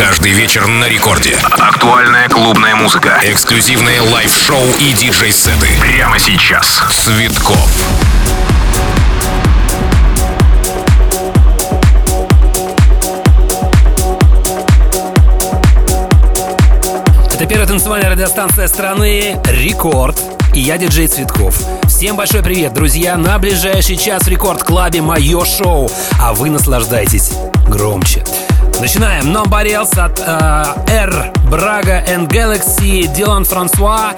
Каждый вечер на рекорде. Актуальная клубная музыка. Эксклюзивные лайв-шоу и диджей-сеты. Прямо сейчас. Цветков. Это первая танцевальная радиостанция страны «Рекорд». И я диджей Цветков. Всем большой привет, друзья! На ближайший час в Рекорд Клабе мое шоу, а вы наслаждайтесь громче. Начинаем. Nobody Else от э, R, Braga and Galaxy, Дилан Франсуа,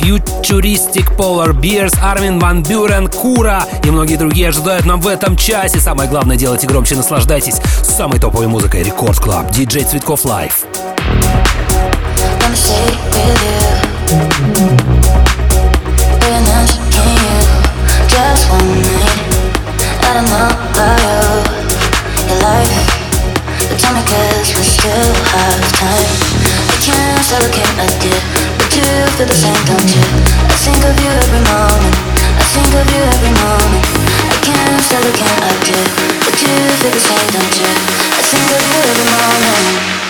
Futuristic Polar Bears, Армин Ван Бюрен, Кура и многие другие ожидают нам в этом часе. Самое главное, делайте громче, наслаждайтесь самой топовой музыкой Рекорд Клаб. Диджей Цветков. Just Cause we still have time. I can't stop looking at you. But you feel the same, don't you? I think of you every moment. I think of you every moment. I can't stop looking at you. But you feel the same, don't you? I think of you every moment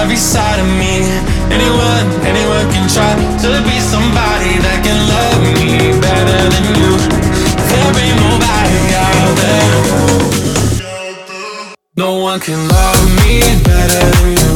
every side of me. Anyone, anyone can try to be somebody that can love me better than you. There ain't nobody out there. No one can love me better than you.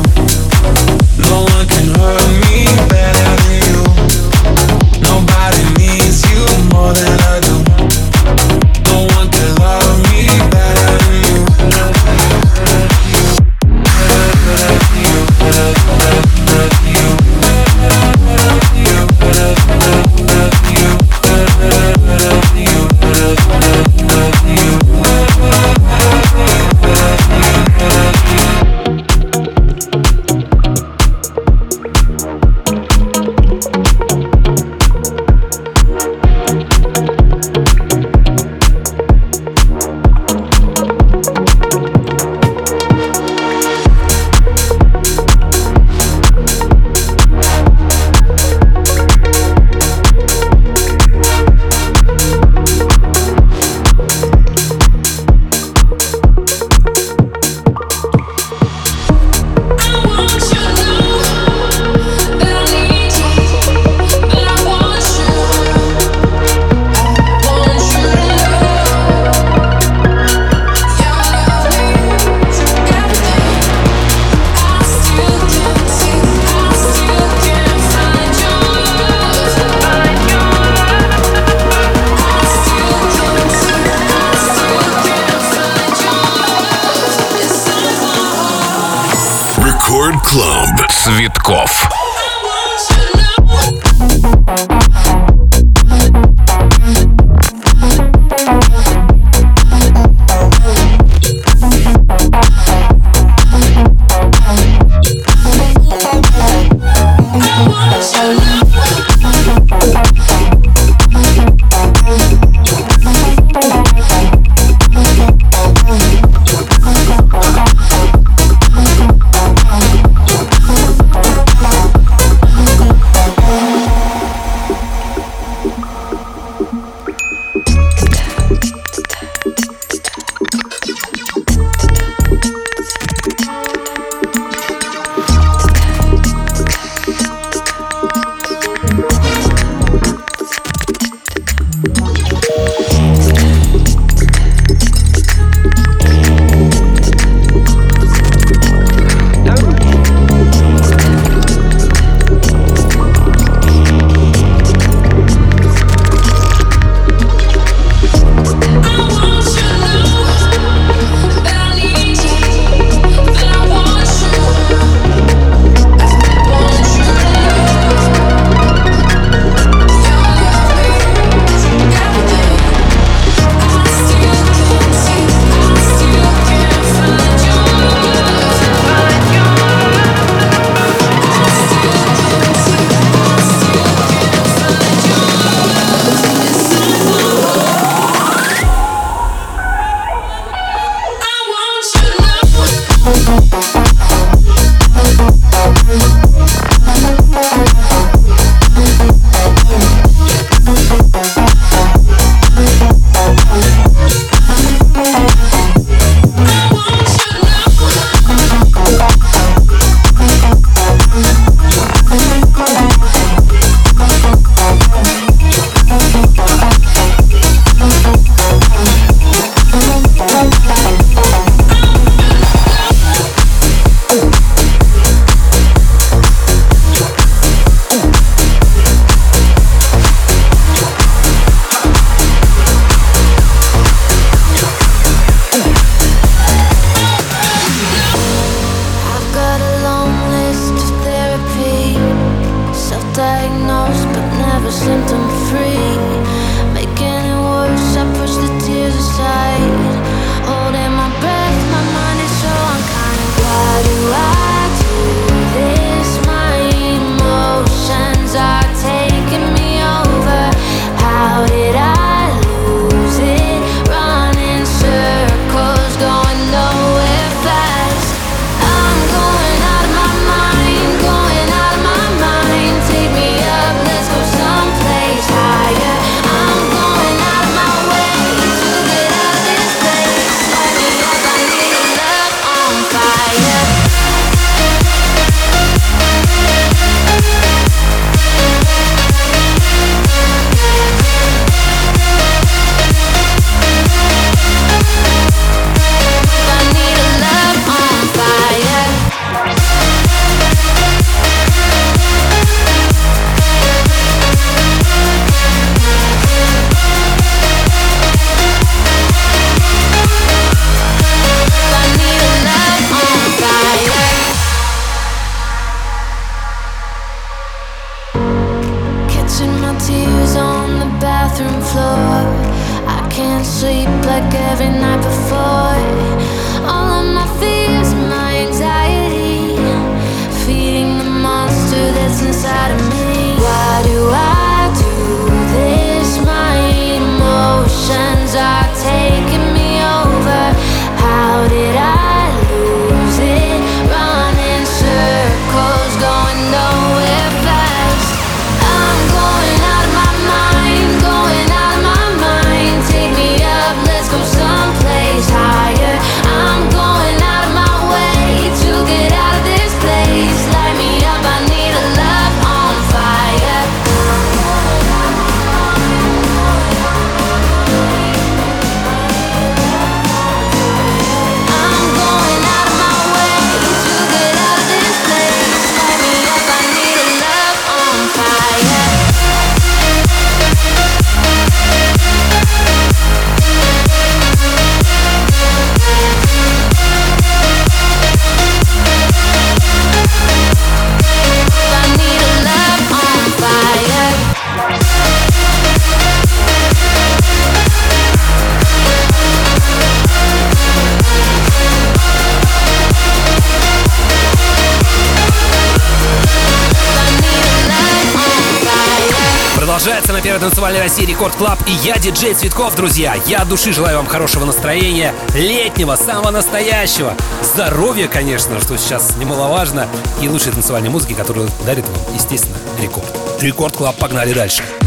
bathroom floor. I can't sleep like every night before. Напоминаю, танцевальная Россия Рекорд Клаб и я, диджей Цветков, друзья. Я от души желаю вам хорошего настроения, летнего, самого настоящего, здоровья, конечно, что сейчас немаловажно, и лучшей танцевальной музыки, которую дарит вам, естественно, Рекорд. Рекорд Клаб, погнали дальше. Дальше.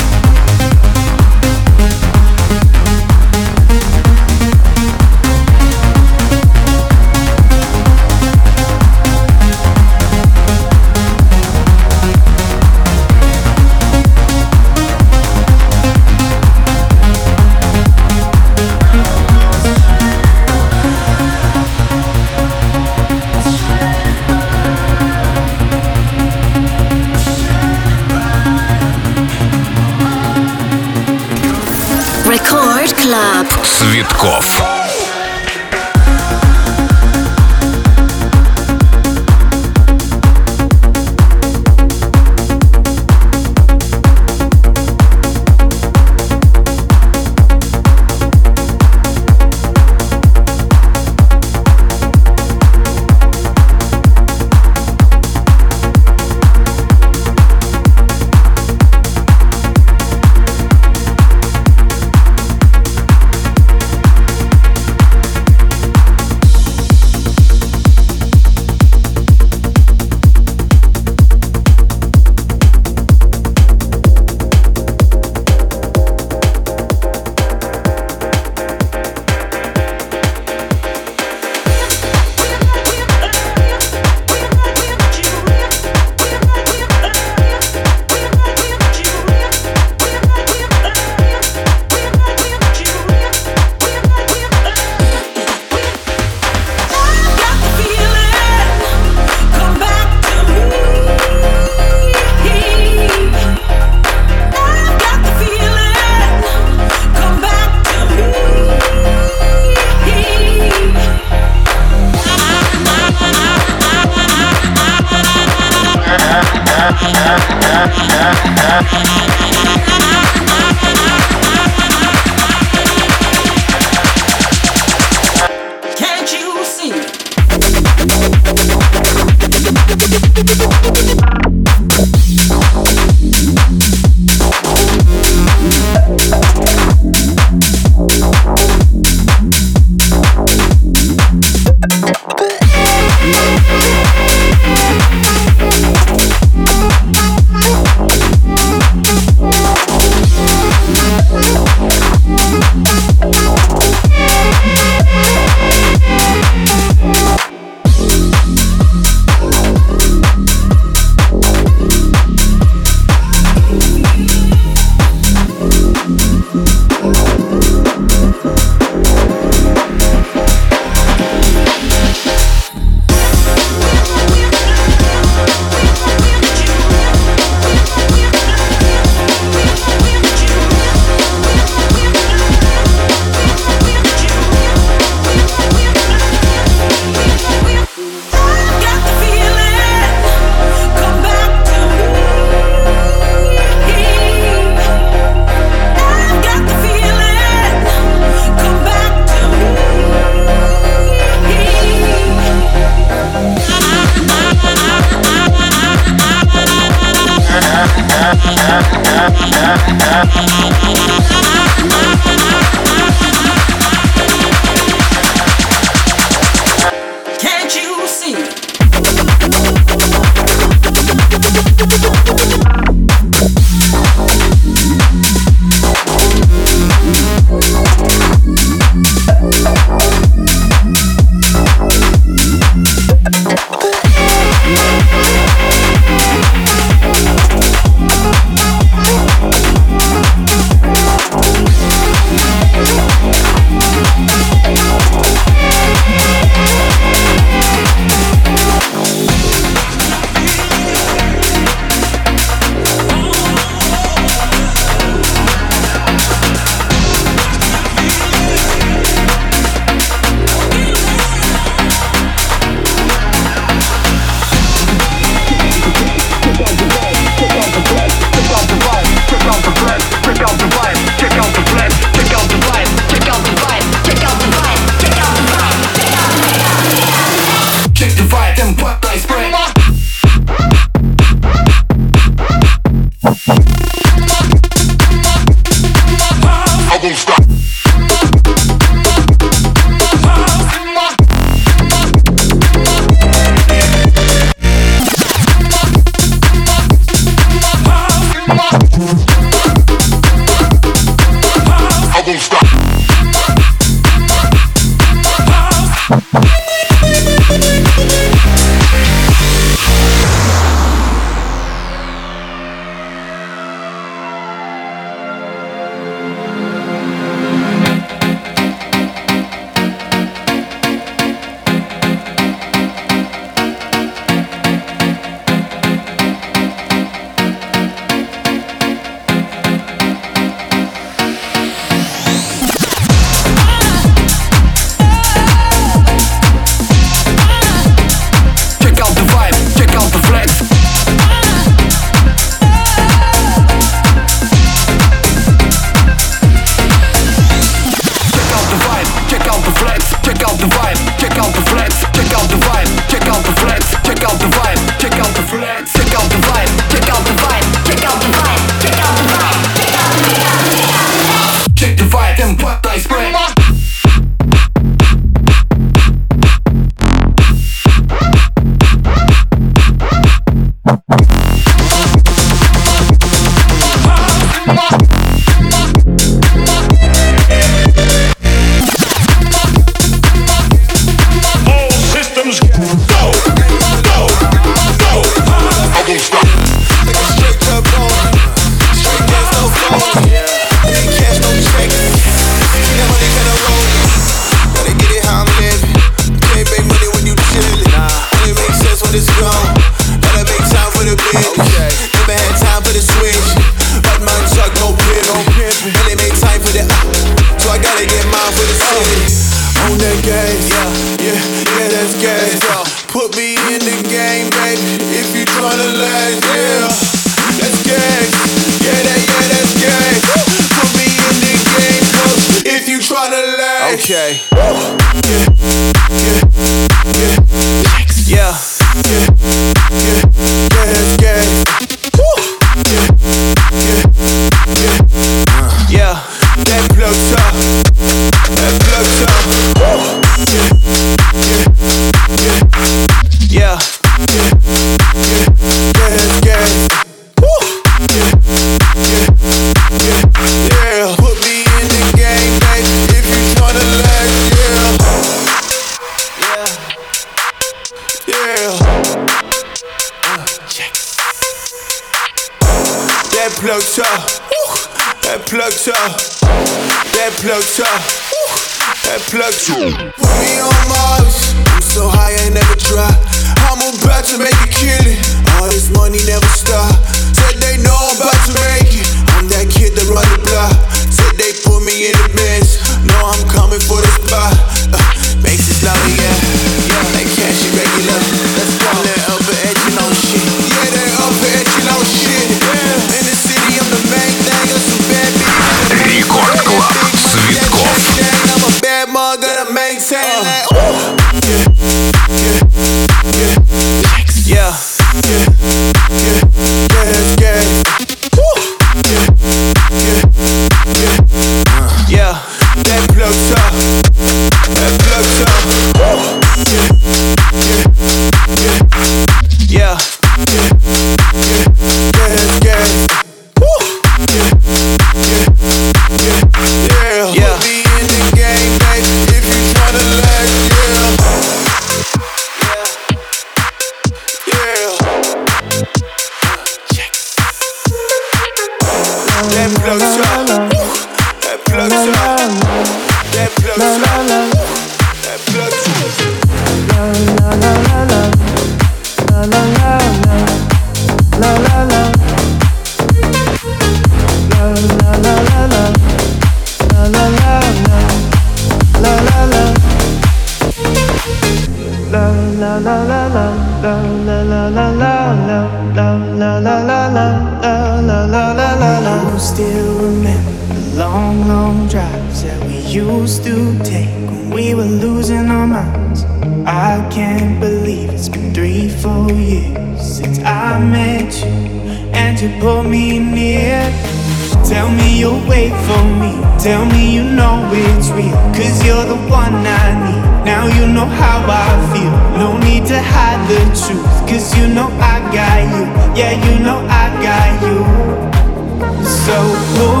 No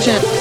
styling.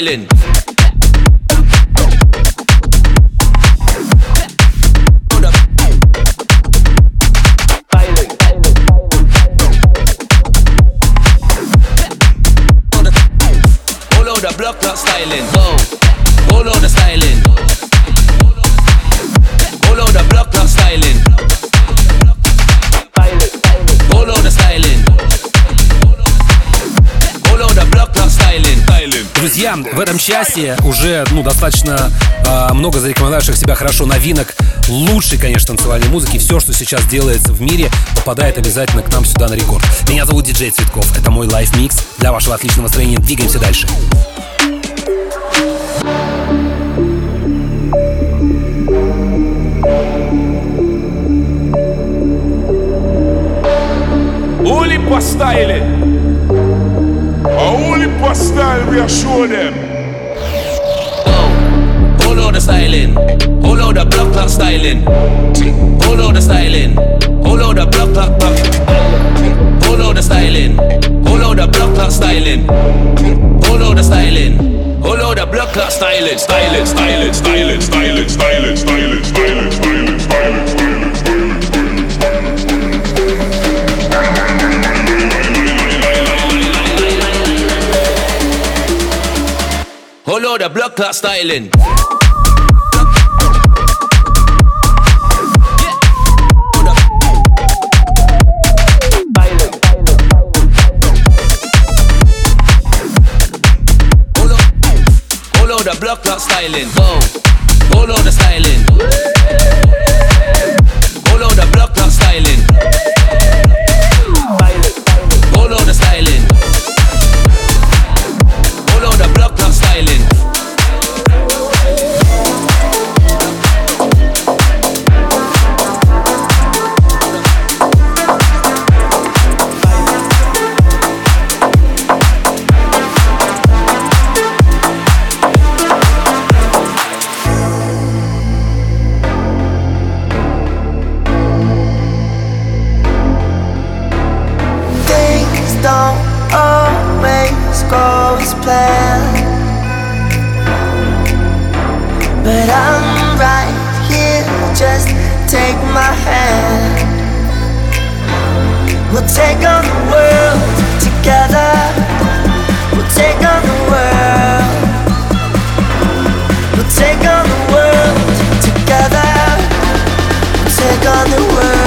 The В этом часе уже ну, достаточно э, много зарекомендовавших себя хорошо новинок. Лучшей, конечно, танцевальной музыки. Все, что сейчас делается в мире, попадает обязательно к нам сюда на рекорд. Меня зовут Диджей Цветков. Это мой лайф-микс. Для вашего отличного настроения двигаемся дальше. Only per styling. Only per are them. Hold on the styling. Hold on the block clock styling. Hold on the styling. Hold on the block clock block. On the styling. Hold on the block clock styling. Hold on the styling. Hold on the block clock. Styling, styling, styling, styling, styling, styling, styling, styling, styling, styling, styling. Follow the blood clot styling. Follow the blood clot styling. Whoa. Follow the styling. got the world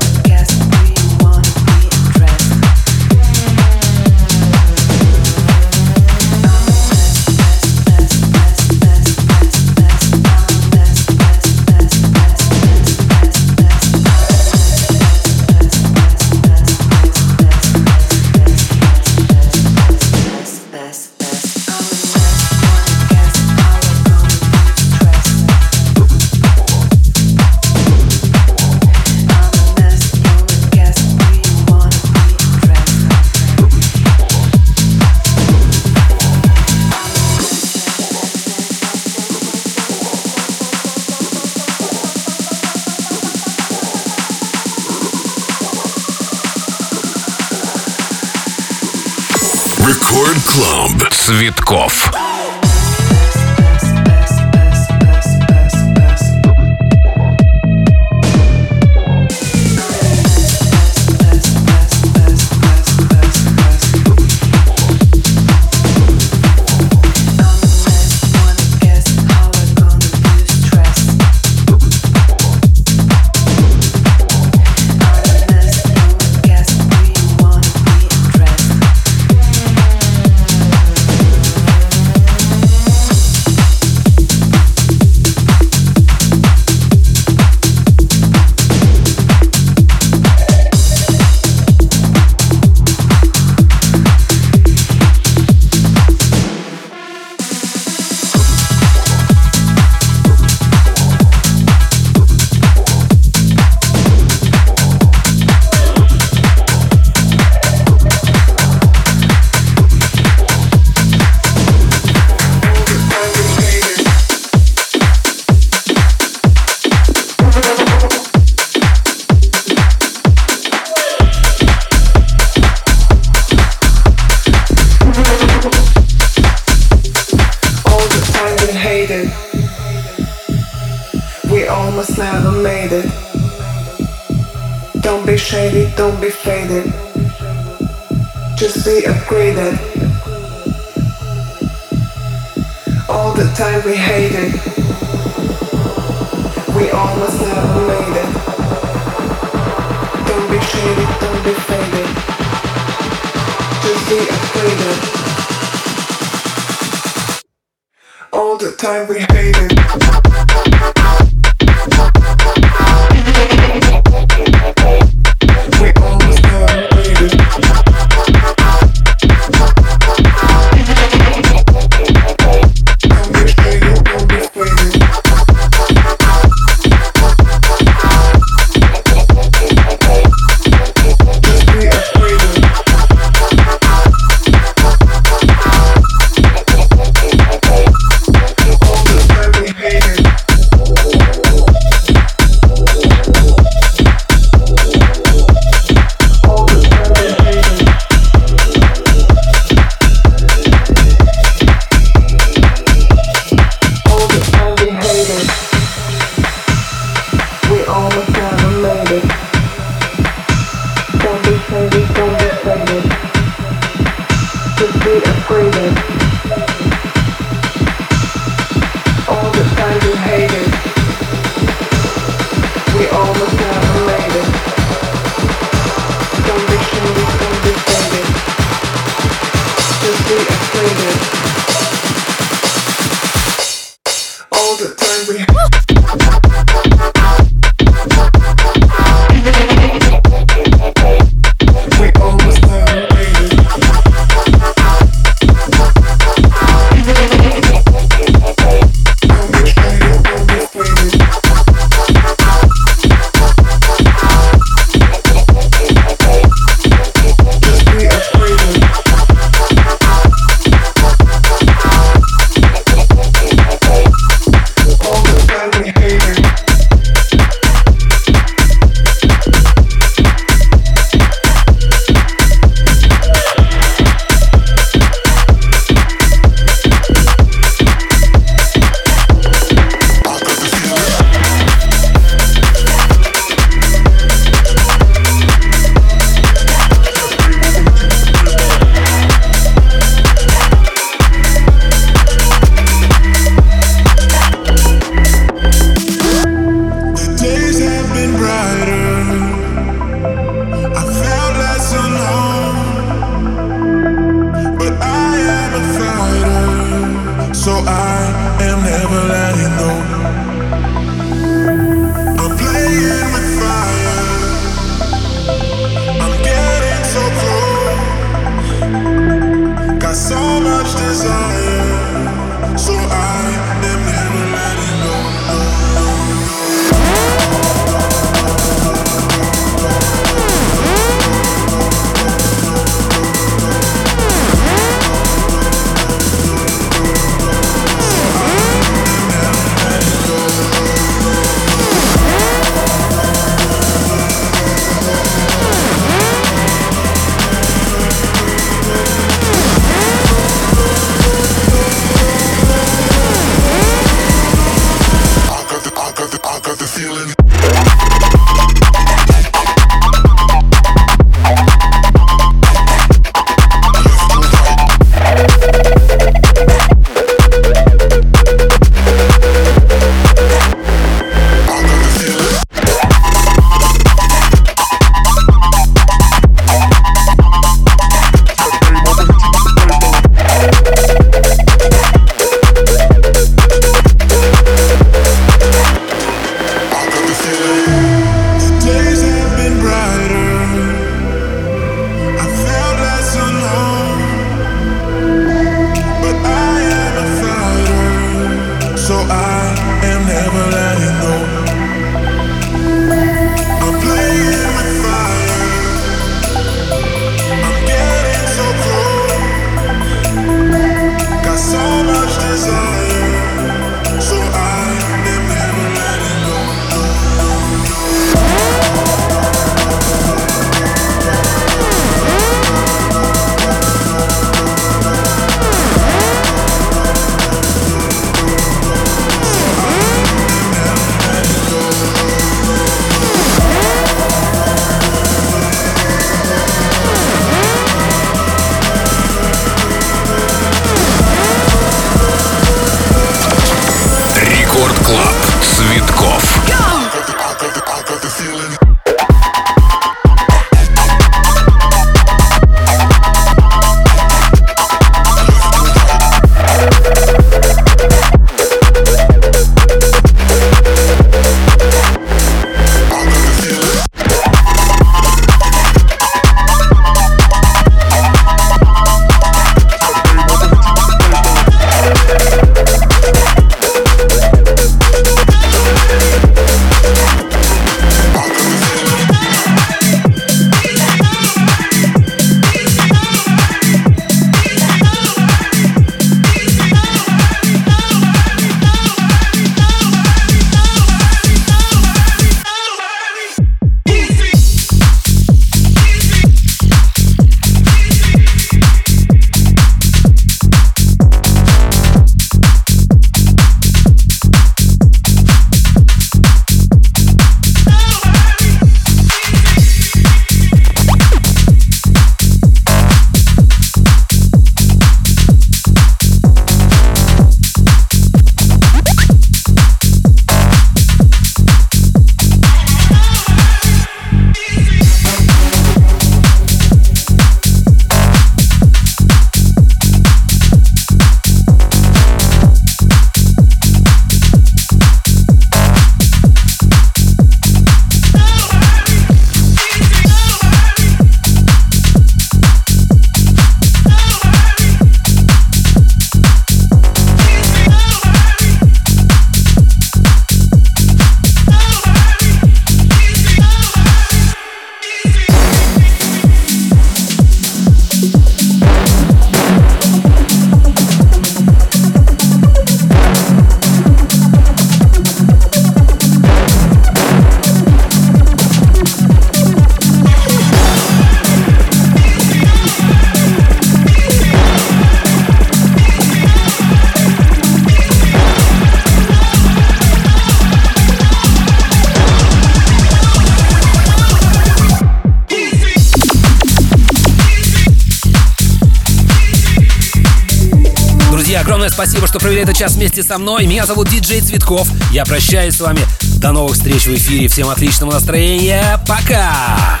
провели этот час вместе со мной. Меня зовут Диджей Цветков. Я прощаюсь с вами. До новых встреч в эфире. Всем отличного настроения. Пока!